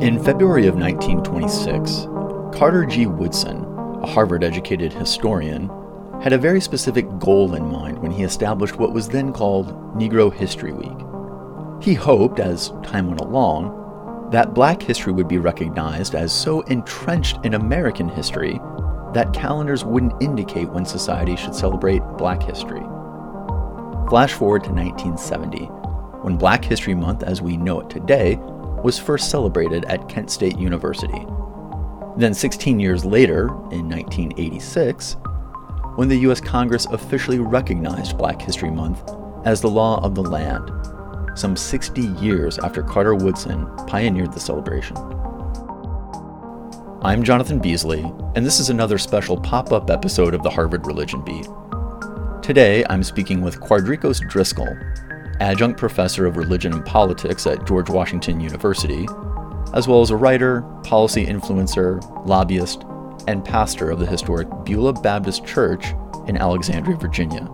In February of 1926, Carter G. Woodson, a Harvard educated historian, had a very specific goal in mind when he established what was then called Negro History Week. He hoped, as time went along, that black history would be recognized as so entrenched in American history that calendars wouldn't indicate when society should celebrate black history. Flash forward to 1970, when Black History Month as we know it today was first celebrated at Kent State University. Then, 16 years later, in 1986, when the US Congress officially recognized Black History Month as the law of the land, some 60 years after Carter Woodson pioneered the celebration. I'm Jonathan Beasley, and this is another special pop up episode of the Harvard Religion Beat. Today, I'm speaking with Quardricos Driskell, adjunct professor of religion and politics at George Washington University, as well as a writer, policy influencer, lobbyist, and pastor of the historic Beulah Baptist Church in Alexandria, Virginia.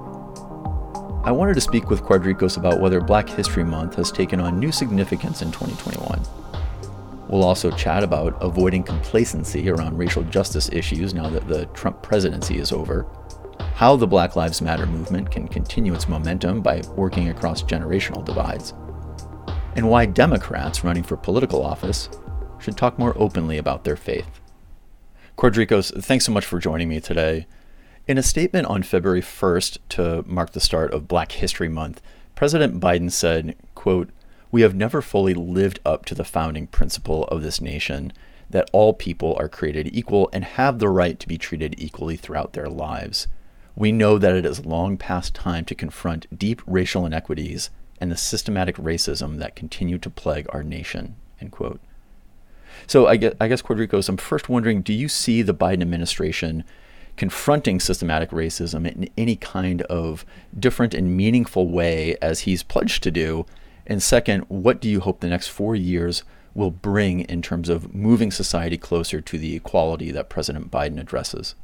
I wanted to speak with Quardricos about whether Black History Month has taken on new significance in 2021. We'll also chat about avoiding complacency around racial justice issues now that the Trump presidency is over, how the Black Lives Matter movement can continue its momentum by working across generational divides, and why Democrats running for political office should talk more openly about their faith. Quardricos, thanks so much for joining me today. In a statement on February 1st to mark the start of Black History Month, President Biden said, quote, "We have never fully lived up to the founding principle of this nation that all people are created equal and have the right to be treated equally throughout their lives. We know that it is long past time to confront deep racial inequities and the systematic racism that continue to plague our nation." End quote. So I guess, I guess Quardricos, I'm first wondering, do you see the Biden administration confronting systematic racism in any kind of different and meaningful way as he's pledged to do? And second, what do you hope the next four years will bring in terms of moving society closer to the equality that President Biden addresses?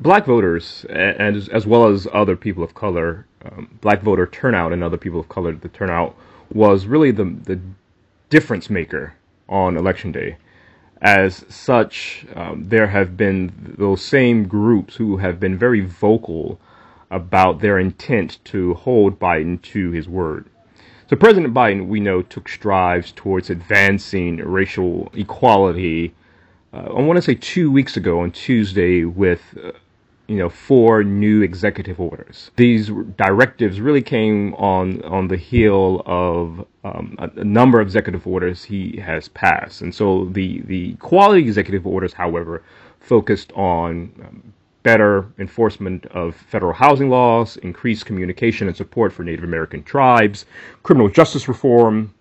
Black voters, and as well as other people of color, um, black voter turnout and other people of color, the turnout was really the the difference maker on election day as such, um, there have been those same groups who have been very vocal about their intent to hold Biden to his word. So President Biden, we know, took strides towards advancing racial equality. Uh, I want to say two weeks ago on Tuesday with uh, you know, four new executive orders. These directives really came on on the heel of um, a, a, number of executive orders he has passed, and so the the quality executive orders, however, focused on um, better enforcement of federal housing laws, increased communication and support for Native American tribes, criminal justice reform,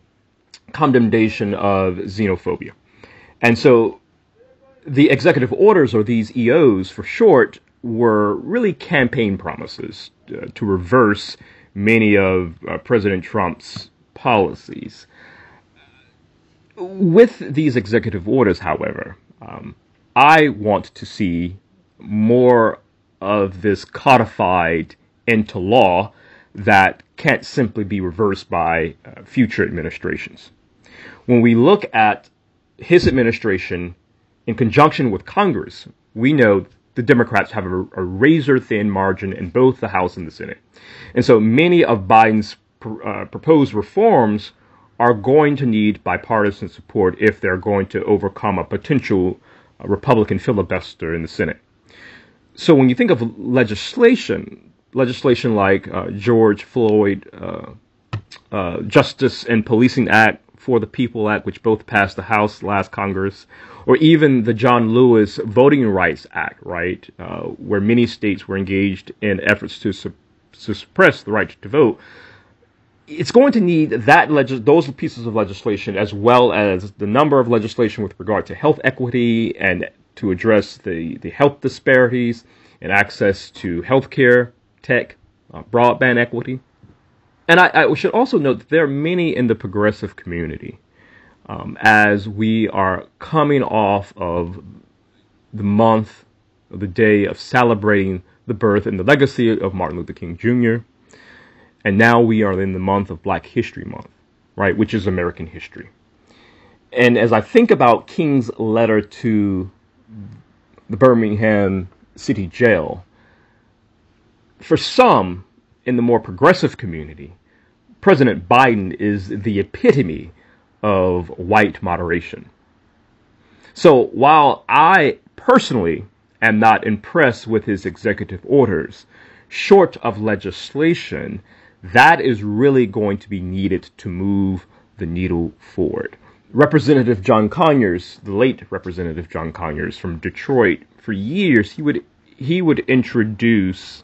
condemnation of xenophobia, and so the executive orders, or these EOs for short, were really campaign promises uh, to reverse many of uh, President Trump's policies. With these executive orders, however, um, I want to see more of this codified into law that can't simply be reversed by uh, future administrations. When we look at his administration in conjunction with Congress, we know the Democrats have a, a razor thin margin in both the House and the Senate. And so many of Biden's pr- uh, proposed reforms are going to need bipartisan support if they're going to overcome a potential uh, Republican filibuster in the Senate. So when you think of legislation, legislation like uh, George Floyd uh, uh, Justice and Policing Act for the People Act, which both passed the House last Congress, or even the John Lewis Voting Rights Act, right, uh, where many states were engaged in efforts to, su- to suppress the right to vote. It's going to need that legis- those pieces of legislation as well as the number of legislation with regard to health equity and to address the, the health disparities and access to healthcare, tech, uh, broadband equity. And I, I should also note that there are many in the progressive community um, as we are coming off of the month, the day of celebrating the birth and the legacy of Martin Luther King Jr. And now we are in the month of Black History Month, right, which is American history. and as I think about King's letter to the Birmingham City Jail, for some in the more progressive community, President Biden is the epitome of white moderation. So while I personally am not impressed with his executive orders, short of legislation, that is really going to be needed to move the needle forward. Representative John Conyers, the late Representative John Conyers from Detroit, for years he would he would introduce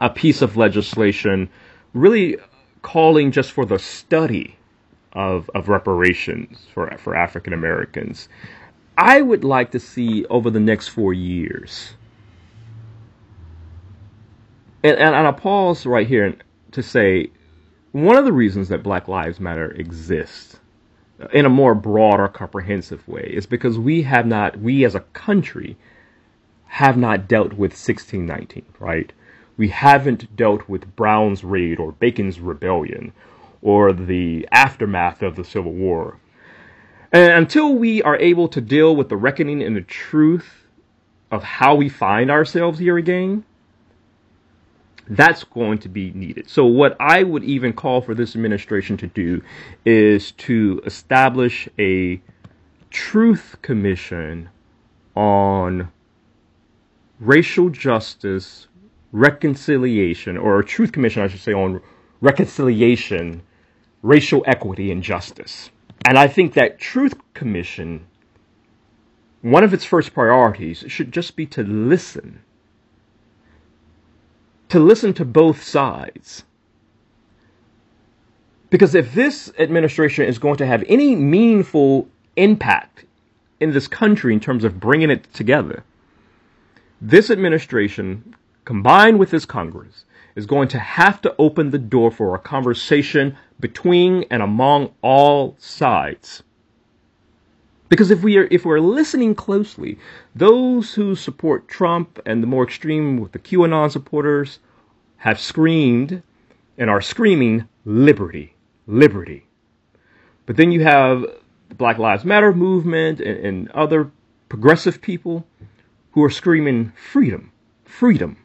a piece of legislation really calling just for the study of, of reparations for, for African Americans. I would like to see over the next four years, and, and, and I'll pause right here to say one of the reasons that Black Lives Matter exists in a more broad or comprehensive way is because we have not, we as a country, have not dealt with 1619, right? we haven't dealt with Brown's raid or Bacon's rebellion or the aftermath of the Civil War. And until we are able to deal with the reckoning and the truth of how we find ourselves here again, that's going to be needed. So, what I would even call for this administration to do is to establish a truth commission on racial justice reconciliation, or a truth commission, I should say, on reconciliation, racial equity, and justice. And I think that truth commission, one of its first priorities should just be to listen. To listen to both sides. Because if this administration is going to have any meaningful impact in this country in terms of bringing it together, this administration combined with this Congress, is going to have to open the door for a conversation between and among all sides. Because if we are if we're listening closely, those who support Trump and the more extreme with the QAnon supporters have screamed and are screaming liberty, liberty. But then you have the Black Lives Matter movement and, and other progressive people who are screaming freedom, freedom,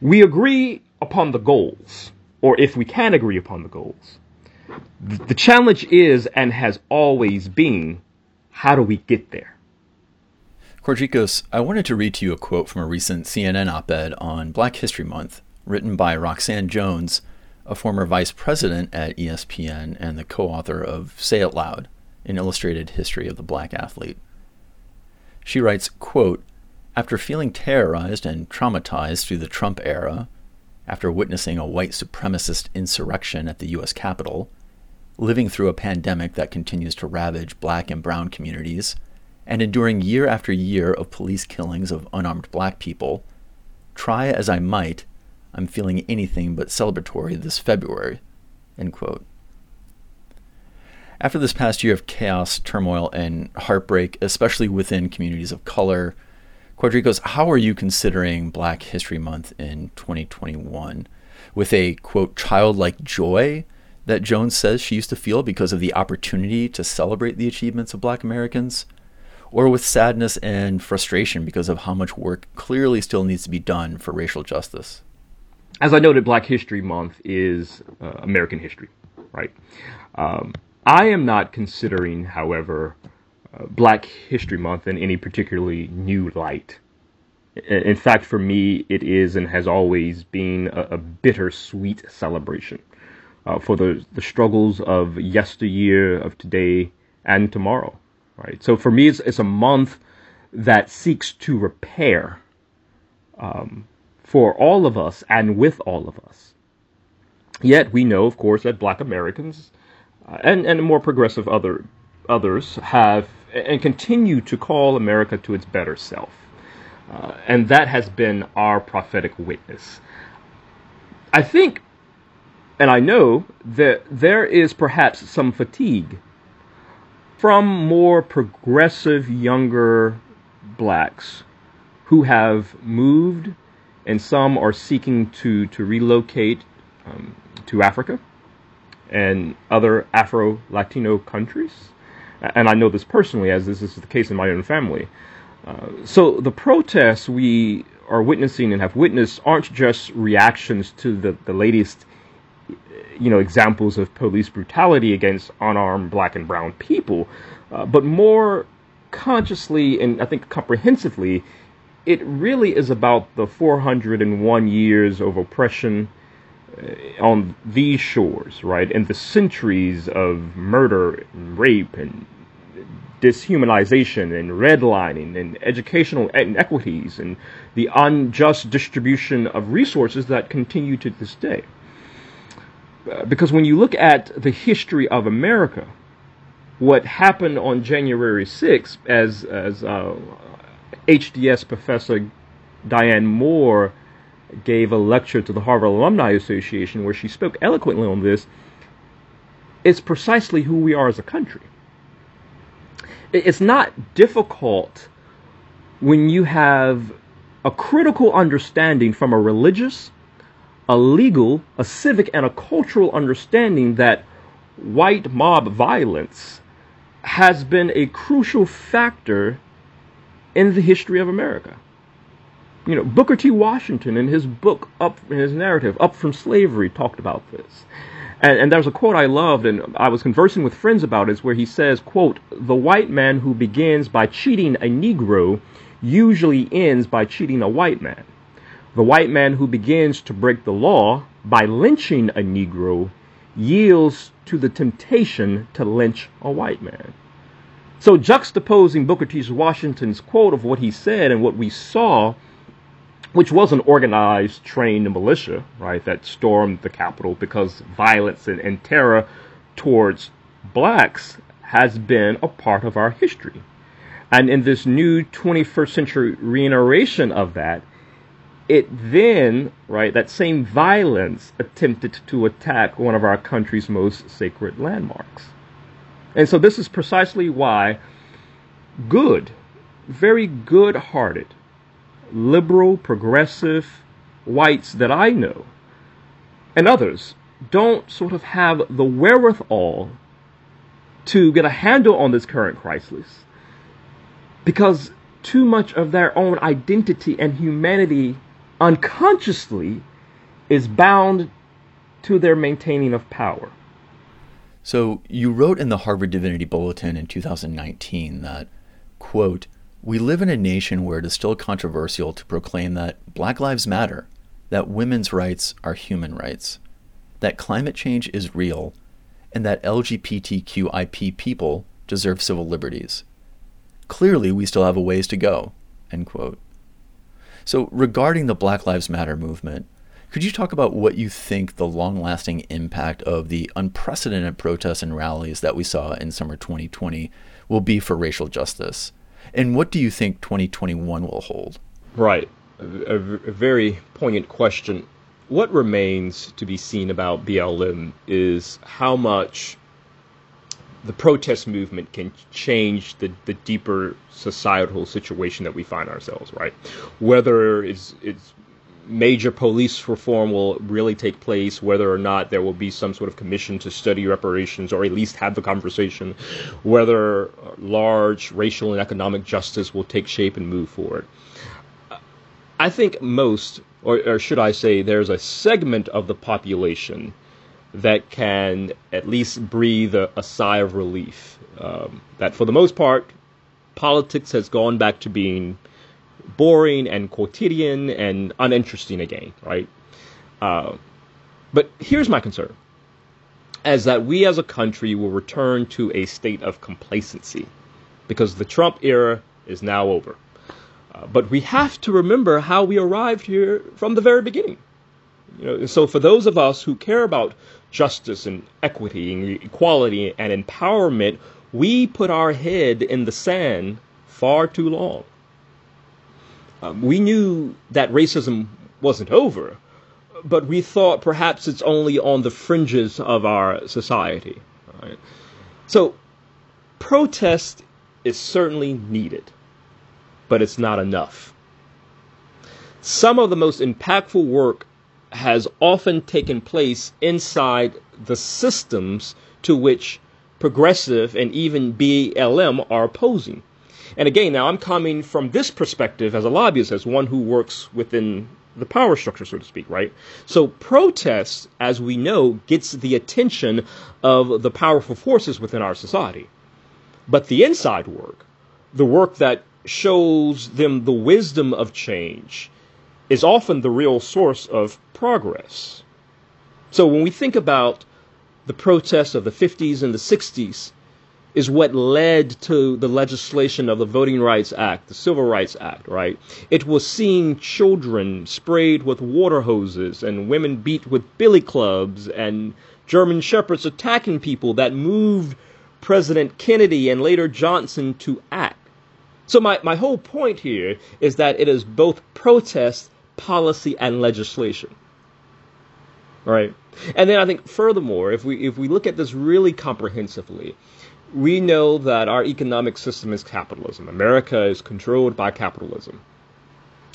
we agree upon the goals, or if we can agree upon the goals. The challenge is and has always been how do we get there? Quardricos, I wanted to read to you a quote from a recent CNN op ed on Black History Month, written by Roxanne Jones, a former vice president at ESPN and the co author of Say It Loud, an illustrated history of the black athlete. She writes, quote, after feeling terrorized and traumatized through the Trump era, after witnessing a white supremacist insurrection at the U.S. Capitol, living through a pandemic that continues to ravage black and brown communities, and enduring year after year of police killings of unarmed black people, try as I might, I'm feeling anything but celebratory this February. After this past year of chaos, turmoil, and heartbreak, especially within communities of color, Quardricos, how are you considering Black History Month in 2021? With a quote, childlike joy that Jones says she used to feel because of the opportunity to celebrate the achievements of black Americans? Or with sadness and frustration because of how much work clearly still needs to be done for racial justice? As I noted, Black History Month is uh, American history, right? Um, I am not considering, however, Black History Month in any particularly new light. In fact, for me, it is and has always been a, a bittersweet celebration uh, for the, the struggles of yesteryear, of today, and tomorrow. Right. So for me, it's, it's a month that seeks to repair um, for all of us and with all of us. Yet we know, of course, that Black Americans uh, and and more progressive other others have and continue to call America to its better self. Uh, and that has been our prophetic witness. I think, and I know, that there is perhaps some fatigue from more progressive younger blacks who have moved and some are seeking to, to relocate um, to Africa and other Afro Latino countries. And I know this personally, as this is the case in my own family. Uh, so the protests we are witnessing and have witnessed aren't just reactions to the, the latest you know examples of police brutality against unarmed black and brown people, uh, but more consciously and I think comprehensively, it really is about the 401 years of oppression on these shores, right, and the centuries of murder and rape and dishumanization and redlining and educational inequities and the unjust distribution of resources that continue to this day. Uh, because when you look at the history of America, what happened on January 6th, as as uh, HDS professor Diane Moore gave a lecture to the Harvard Alumni Association where she spoke eloquently on this, is precisely who we are as a country. It's not difficult when you have a critical understanding from a religious, a legal, a civic, and a cultural understanding that white mob violence has been a crucial factor in the history of America. You know, Booker T. Washington in his book, Up in his narrative, Up from Slavery, talked about this. And, and there's a quote I loved, and I was conversing with friends about it, where he says, quote, the white man who begins by cheating a Negro usually ends by cheating a white man. The white man who begins to break the law by lynching a Negro yields to the temptation to lynch a white man. So, juxtaposing Booker T. Washington's quote of what he said and what we saw, which was an organized, trained militia, right, that stormed the Capitol because violence and, and terror towards blacks has been a part of our history. And in this new 21st century reiteration of that, it then, right, that same violence attempted to attack one of our country's most sacred landmarks. And so this is precisely why good, very good hearted, liberal, progressive whites that I know and others don't sort of have the wherewithal to get a handle on this current crisis because too much of their own identity and humanity unconsciously is bound to their maintaining of power. So you wrote in the Harvard Divinity Bulletin in 2019 that, quote, we live in a nation where it is still controversial to proclaim that Black Lives Matter, that women's rights are human rights, that climate change is real, and that LGBTQIP people deserve civil liberties. Clearly, we still have a ways to go. End quote. So, regarding the Black Lives Matter movement, could you talk about what you think the long lasting impact of the unprecedented protests and rallies that we saw in summer 2020 will be for racial justice? And what do you think 2021 will hold? Right. A, very poignant question. What remains to be seen about BLM is how much the protest movement can change the, the deeper societal situation that we find ourselves, right? Whether it's, it's major police reform will really take place, whether or not there will be some sort of commission to study reparations or at least have the conversation, whether large racial and economic justice will take shape and move forward. I think most, or, or should I say, there's a segment of the population that can at least breathe a, a sigh of relief. Um, that for the most part, politics has gone back to being boring and quotidian and uninteresting again, right? Uh, but here's my concern as that we as a country will return to a state of complacency because the Trump era is now over. Uh, but we have to remember how we arrived here from the very beginning. You know, so for those of us who care about justice and equity and equality and empowerment, we put our head in the sand far too long. Um, we knew that racism wasn't over, but we thought perhaps it's only on the fringes of our society. Right? So, protest is certainly needed, but it's not enough. Some of the most impactful work has often taken place inside the systems to which progressive and even BLM are opposing. And again, now I'm coming from this perspective as a lobbyist, as one who works within the power structure, so to speak, right? So protest, as we know, gets the attention of the powerful forces within our society. But the inside work, the work that shows them the wisdom of change, is often the real source of progress. So when we think about the protests of the 50s and the 60s, is what led to the legislation of the Voting Rights Act, the Civil Rights Act, right? It was seeing children sprayed with water hoses and women beat with billy clubs and German shepherds attacking people that moved President Kennedy and later Johnson to act. So my, my whole point here is that it is both protest, policy, and legislation. Right? And then I think furthermore, if we if we look at this really comprehensively, we know that our economic system is capitalism. America is controlled by capitalism.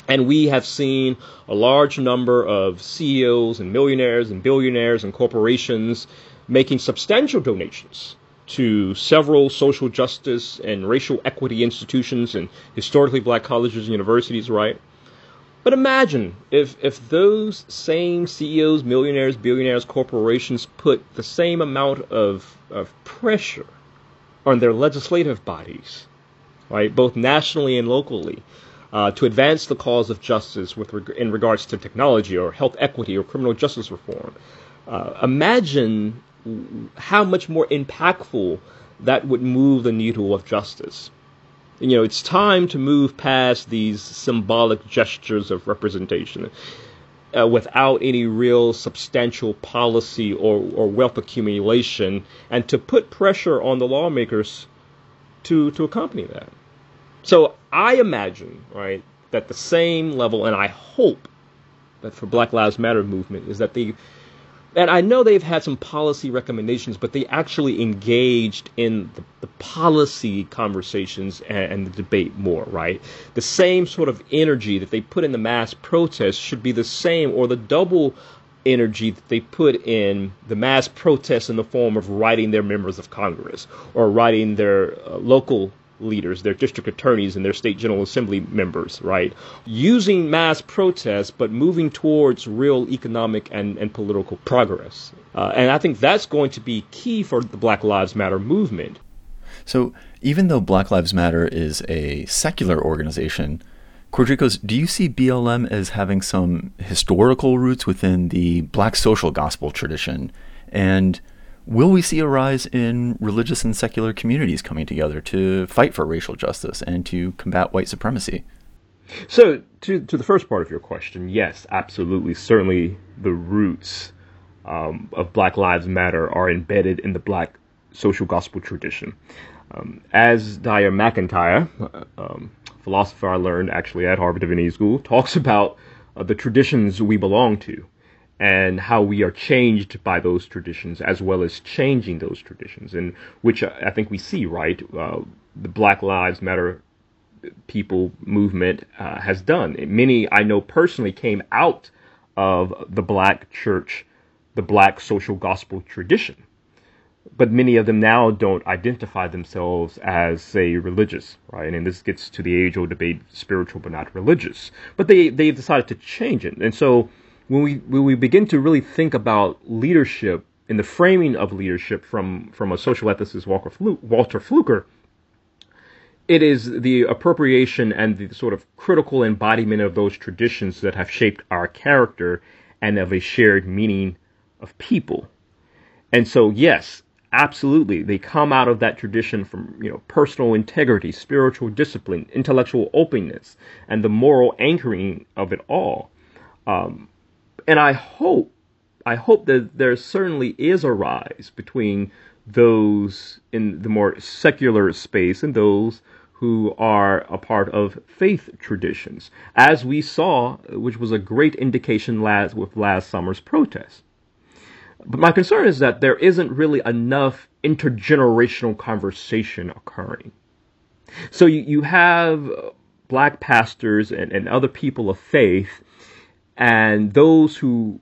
And we have seen a large number of CEOs and millionaires and billionaires and corporations making substantial donations to several social justice and racial equity institutions and historically black colleges and universities, right? But imagine if, if those same CEOs, millionaires, billionaires, corporations put the same amount of, of pressure on their legislative bodies, right, both nationally and locally, uh, to advance the cause of justice with reg- in regards to technology or health equity or criminal justice reform. Uh, imagine how much more impactful that would move the needle of justice. You know, it's time to move past these symbolic gestures of representation uh, without any real substantial policy or, or wealth accumulation, and to put pressure on the lawmakers to to accompany that. So I imagine, right, that the same level, and I hope that for Black Lives Matter movement is that they and I know they've had some policy recommendations, but they actually engaged in the, the policy conversations and, and, the debate more, right? The same sort of energy that they put in the mass protests should be the same or the double energy that they put in the mass protests in the form of writing their members of Congress or writing their uh, local leaders, their district attorneys, and their state general assembly members, right? Using mass protests, but moving towards real economic and, and political progress. Uh, and I think that's going to be key for the Black Lives Matter movement. So, even though Black Lives Matter is a secular organization, Quardricos, do you see BLM as having some historical roots within the black social gospel tradition? And Will we see a rise in religious and secular communities coming together to fight for racial justice and to combat white supremacy? So, to, to the first part of your question, yes, absolutely. Certainly, the roots um, of Black Lives Matter are embedded in the black social gospel tradition. Um, as Alasdair MacIntyre, uh, um, philosopher I learned actually at Harvard Divinity School, talks about uh, the traditions we belong to and how we are changed by those traditions as well as changing those traditions, and which I think we see, right? Uh, the Black Lives Matter people movement uh, has done. Many I know personally came out of the black church, the black social gospel tradition. But many of them now don't identify themselves as, say, religious, right? And this gets to the age old debate, spiritual but not religious. But they, they've decided to change it. And so when we when we begin to really think about leadership and the framing of leadership from from a social ethicist Fluke, Walter Fluker, it is the appropriation and the sort of critical embodiment of those traditions that have shaped our character and of a shared meaning of people. And so, yes, absolutely, they come out of that tradition from you know personal integrity, spiritual discipline, intellectual openness, and the moral anchoring of it all. Um, and I hope, I hope that there certainly is a rise between those in the more secular space and those who are a part of faith traditions, as we saw, which was a great indication last with last summer's protest. But my concern is that there isn't really enough intergenerational conversation occurring. So you, you have black pastors and, and other people of faith and those who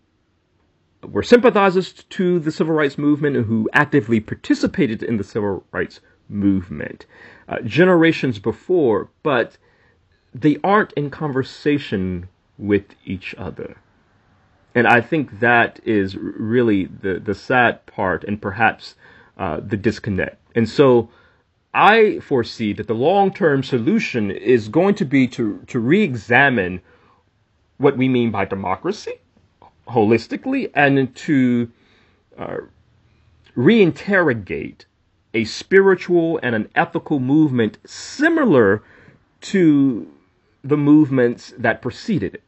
were sympathizers to the civil rights movement and who actively participated in the civil rights movement uh, generations before, but they aren't in conversation with each other. And I think that is really the, the sad part and perhaps uh, the disconnect. And so I foresee that the long term solution is going to be to, to re examine what we mean by democracy holistically and to uh, reinterrogate a spiritual and an ethical movement similar to the movements that preceded it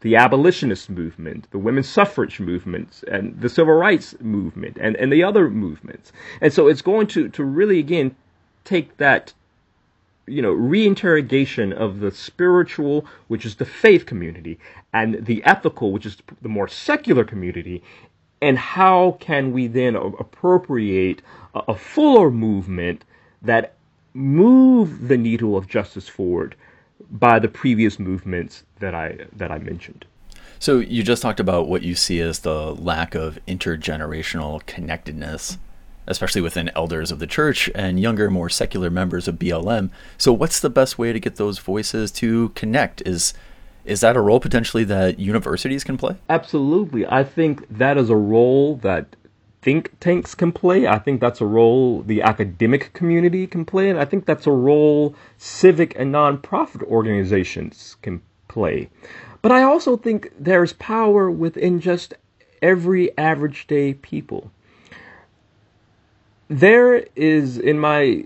the abolitionist movement, the women's suffrage movement, and the civil rights movement, and, and the other movements. And so it's going to, to really, again, take that, you know, reinterrogation of the spiritual, which is the faith community, and the ethical, which is the more secular community, and how can we then appropriate a, a fuller movement that move the needle of justice forward by the previous movements that I that I mentioned. So you just talked about what you see as the lack of intergenerational connectedness, especially within elders of the church and younger, more secular members of BLM. So what's the best way to get those voices to connect? Is is that a role potentially that universities can play? Absolutely. I think that is a role that think tanks can play. I think that's a role the academic community can play, and I think that's a role civic and nonprofit organizations can play. But I also think there's power within just every average day people. There is in my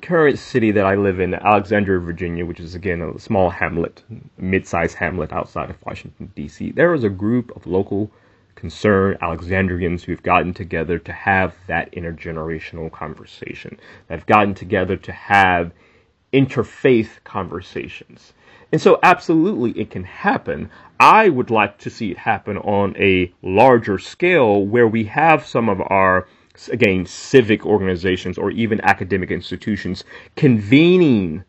current city that I live in, Alexandria, Virginia, which is again a small hamlet, mid-sized hamlet outside of Washington D.C. There is a group of local concerned Alexandrians who've gotten together to have that intergenerational conversation, that have gotten together to have interfaith conversations. And so, absolutely, it can happen. I would like to see it happen on a larger scale where we have some of our, again, civic organizations or even academic institutions convening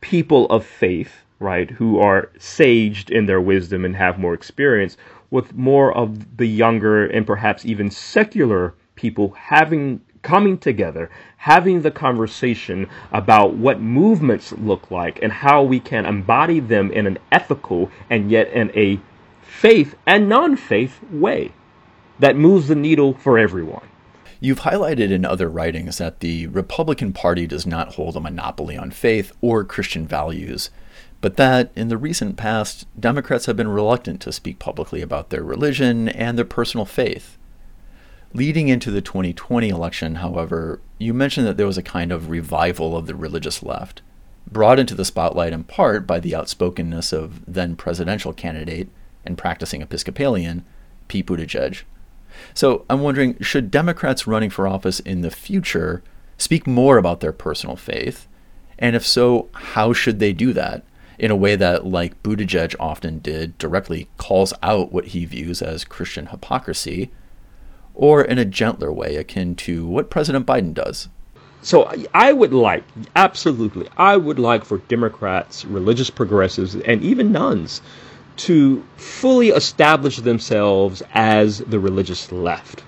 people of faith, right, who are saged in their wisdom and have more experience with more of the younger and perhaps even secular people having coming together, having the conversation about what movements look like and how we can embody them in an ethical and yet in a faith and non-faith way that moves the needle for everyone. You've highlighted in other writings that the Republican Party does not hold a monopoly on faith or Christian values but that in the recent past, Democrats have been reluctant to speak publicly about their religion and their personal faith. Leading into the 2020 election, however, you mentioned that there was a kind of revival of the religious left, brought into the spotlight in part by the outspokenness of then presidential candidate and practicing Episcopalian, Pete Buttigieg. So I'm wondering should Democrats running for office in the future speak more about their personal faith? And if so, how should they do that? in a way that, like Buttigieg often did, directly calls out what he views as Christian hypocrisy, or in a gentler way, akin to what President Biden does. So I would like, absolutely, I would like for Democrats, religious progressives, and even nones to fully establish themselves as the religious left.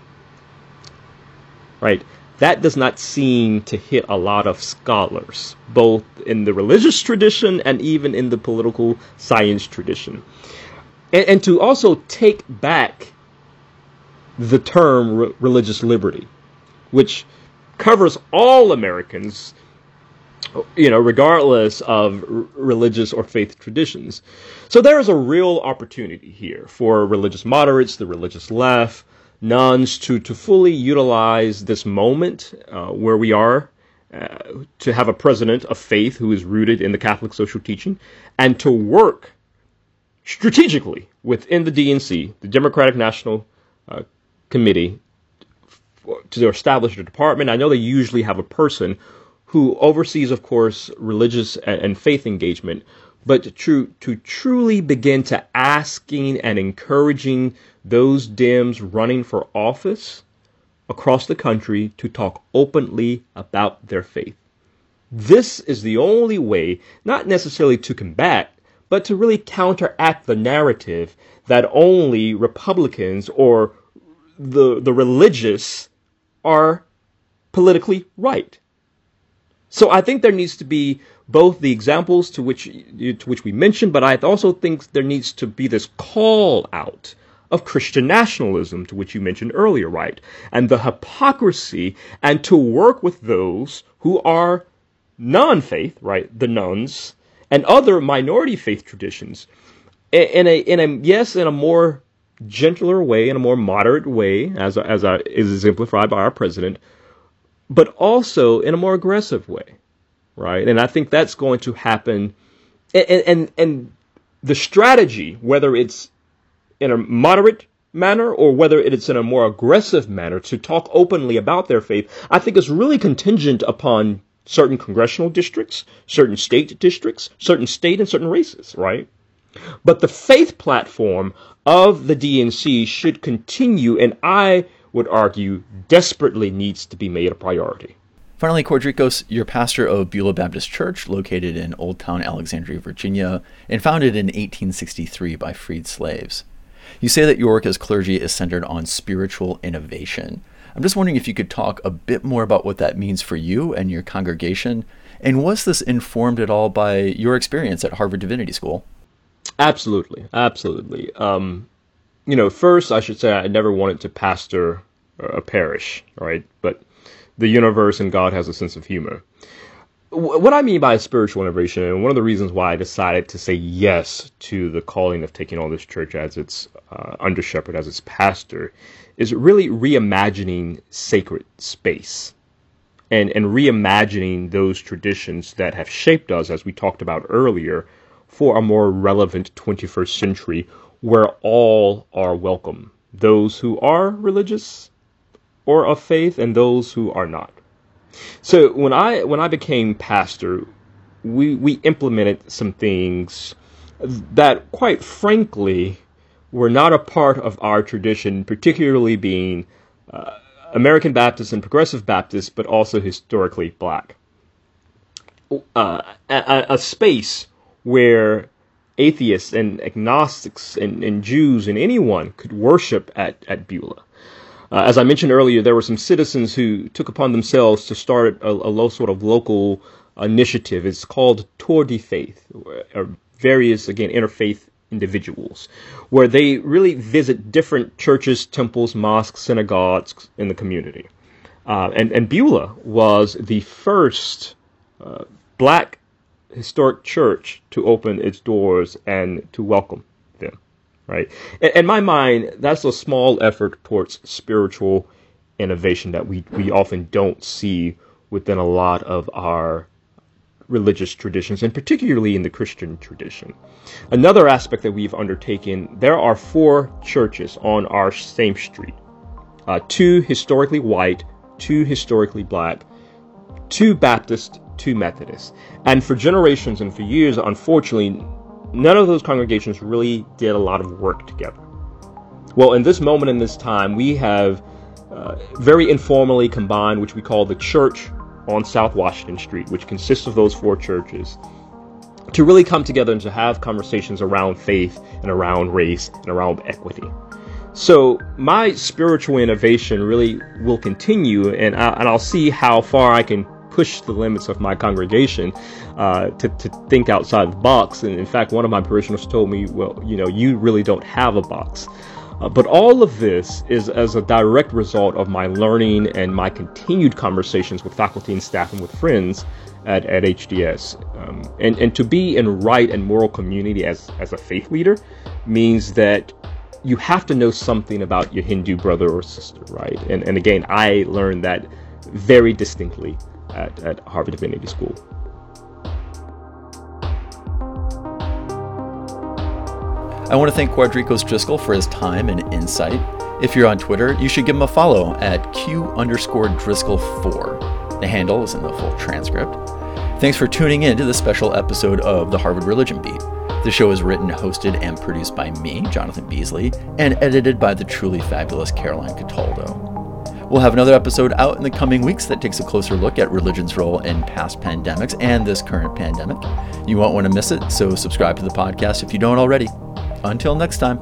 Right? that does not seem to hit a lot of scholars, both in the religious tradition and even in the political science tradition. And, and to also take back the term re- religious liberty, which covers all Americans, you know, regardless of r- religious or faith traditions. So there is a real opportunity here for religious moderates, the religious left, nones to, to fully utilize this moment uh, where we are, uh, to have a president of faith who is rooted in the Catholic social teaching, and to work strategically within the DNC, the Democratic National uh, Committee, to establish a department. I know they usually have a person who oversees, of course, religious and, faith engagement, but to, to truly begin to asking and encouraging those Dems running for office across the country to talk openly about their faith. This is the only way, not necessarily to combat, but to really counteract the narrative that only Republicans or the the religious are politically right. So I think there needs to be both the examples to which to which we mentioned, but I also think there needs to be this call out of Christian nationalism to which you mentioned earlier, right? And the hypocrisy and to work with those who are non-faith, right? The nones and other minority faith traditions in a in a yes in a more gentler way, in a more moderate way, as as uh, is exemplified by our president, but also in a more aggressive way, right? And I think that's going to happen. And and and the strategy, whether it's in a moderate manner or whether it's in a more aggressive manner to talk openly about their faith, I think is really contingent upon certain congressional districts, certain state districts, certain state and certain races, right? But the faith platform of the DNC should continue, and I would argue desperately needs to be made a priority. Finally, Quardricos, you're pastor of Beulah Baptist Church, located in Old Town Alexandria, Virginia, and founded in 1863 by freed slaves. You say that your work as clergy is centered on spiritual innovation. I'm just wondering if you could talk a bit more about what that means for you and your congregation, and was this informed at all by your experience at Harvard Divinity School? Absolutely, absolutely. Um, you know, first I should say I never wanted to pastor a parish, right? But the universe and God has a sense of humor. What I mean by spiritual innovation, and one of the reasons why I decided to say yes to the calling of taking on this church as its uh, under shepherd, as its pastor, is really reimagining sacred space and, and reimagining those traditions that have shaped us, as we talked about earlier, for a more relevant 21st century where all are welcome those who are religious or of faith and those who are not. So when I when I became pastor, we we implemented some things that quite frankly were not a part of our tradition, particularly being uh, American Baptist and Progressive Baptist, but also historically black. Uh, a, a, space where atheists and agnostics and, and Jews and anyone could worship at, at Beulah. Uh, as I mentioned earlier, there were some citizens who took upon themselves to start a, a low sort of local initiative. It's called Tour de Faith, or various, again, interfaith individuals, where they really visit different churches, temples, mosques, synagogues in the community. Uh, and, and Beulah was the first uh, black historic church to open its doors and to welcome them, right? In, in my mind, that's a small effort towards spiritual innovation that we, we often don't see within a lot of our religious traditions, and particularly in the Christian tradition. Another aspect that we've undertaken there are four churches on our same street uh, two historically white, two historically black, two Baptist, two Methodists. And for generations and for years, unfortunately, none of those congregations really did a lot of work together. Well, in this moment in this time, we have uh, very informally combined, which we call the church on South Washington Street, which consists of those four churches, to really come together and to have conversations around faith and around race and around equity. So my spiritual innovation really will continue, and, I, and I'll see how far I can push the limits of my congregation uh, to, to think outside the box. And in fact, one of my parishioners told me, well, you know, you really don't have a box. Uh, but all of this is as a direct result of my learning and my continued conversations with faculty and staff and with friends at, at HDS. Um, and, and to be in right and moral community as, as a faith leader means that you have to know something about your Hindu brother or sister, right? And, and again, I learned that very distinctly at, at Harvard Divinity School. I want to thank Quardricos Driskell for his time and insight. If you're on Twitter, you should give him a follow at Q underscore Driskell4. The handle is in the full transcript. Thanks for tuning in to this special episode of the Harvard Religion Beat. The show is written, hosted, and produced by me, Jonathan Beasley, and edited by the truly fabulous Caroline Cataldo. We'll have another episode out in the coming weeks that takes a closer look at religion's role in past pandemics and this current pandemic. You won't want to miss it, so subscribe to the podcast if you don't already. Until next time.